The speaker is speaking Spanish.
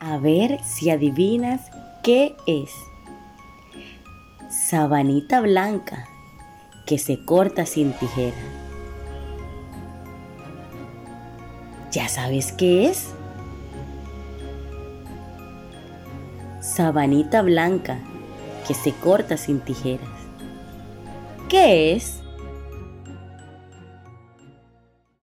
A ver si adivinas qué es. Sabanita blanca que se corta sin tijera. ¿Ya sabes qué es? Sabanita blanca que se corta sin tijeras. ¿Qué es?